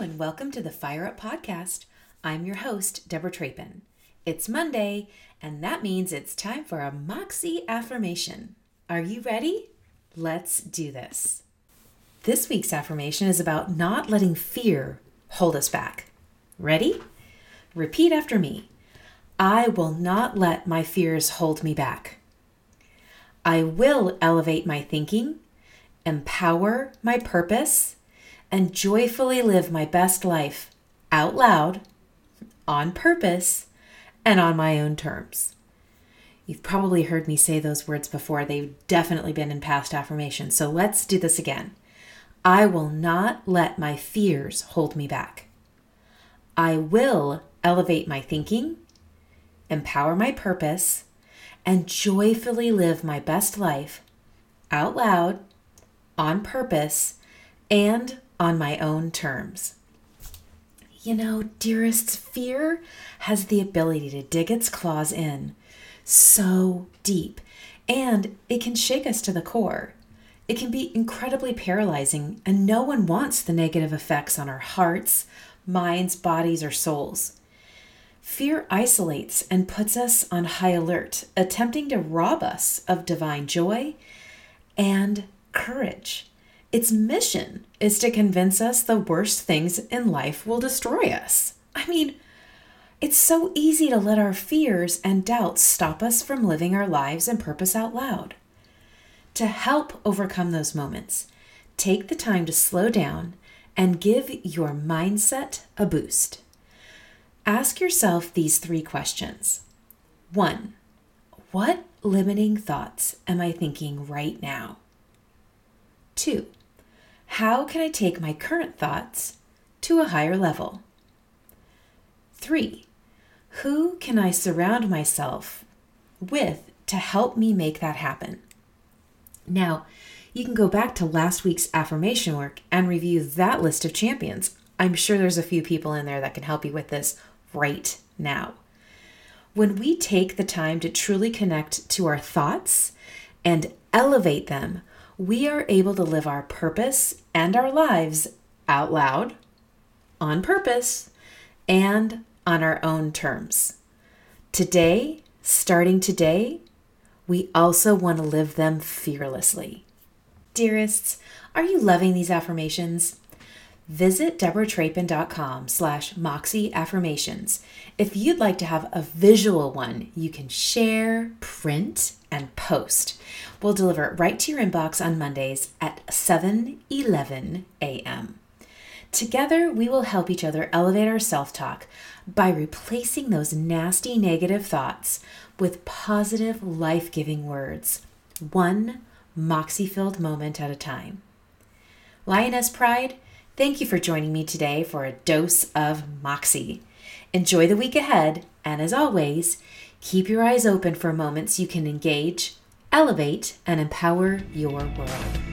And welcome to the Fire Up Podcast. I'm your host, Deborah Trapin. It's Monday, and that means it's time for a Moxie affirmation. Are you ready? Let's do this. This week's affirmation is about not letting fear hold us back. Ready? Repeat after me I will not let my fears hold me back. I will elevate my thinking, empower my purpose, and joyfully live my best life out loud, on purpose, and on my own terms. You've probably heard me say those words before. They've definitely been in past affirmations. So let's do this again. I will not let my fears hold me back. I will elevate my thinking, empower my purpose, and joyfully live my best life out loud, on purpose, and on my own terms. You know, dearest, fear has the ability to dig its claws in so deep, and it can shake us to the core. It can be incredibly paralyzing, and no one wants the negative effects on our hearts, minds, bodies, or souls. Fear isolates and puts us on high alert, attempting to rob us of divine joy and courage. Its mission is to convince us the worst things in life will destroy us. I mean, it's so easy to let our fears and doubts stop us from living our lives and purpose out loud. To help overcome those moments, take the time to slow down and give your mindset a boost. Ask yourself these three questions. One, what limiting thoughts am I thinking right now? Two, how can I take my current thoughts to a higher level? Three, who can I surround myself with to help me make that happen? Now, you can go back to last week's affirmation work and review that list of champions. I'm sure there's a few people in there that can help you with this right now. When we take the time to truly connect to our thoughts and elevate them, we are able to live our purpose and our lives out loud, on purpose, and on our own terms. Today, starting today, we also want to live them fearlessly. Dearests, are you loving these affirmations? Visit deborahtrapin.com slash moxie affirmations. If you'd like to have a visual one, you can share, print, and post. We'll deliver it right to your inbox on Mondays at 7 11 a.m. Together, we will help each other elevate our self talk by replacing those nasty negative thoughts with positive, life giving words, one moxie filled moment at a time. Lioness Pride, thank you for joining me today for a dose of moxie. Enjoy the week ahead, and as always, keep your eyes open for moments you can engage, elevate, and empower your world.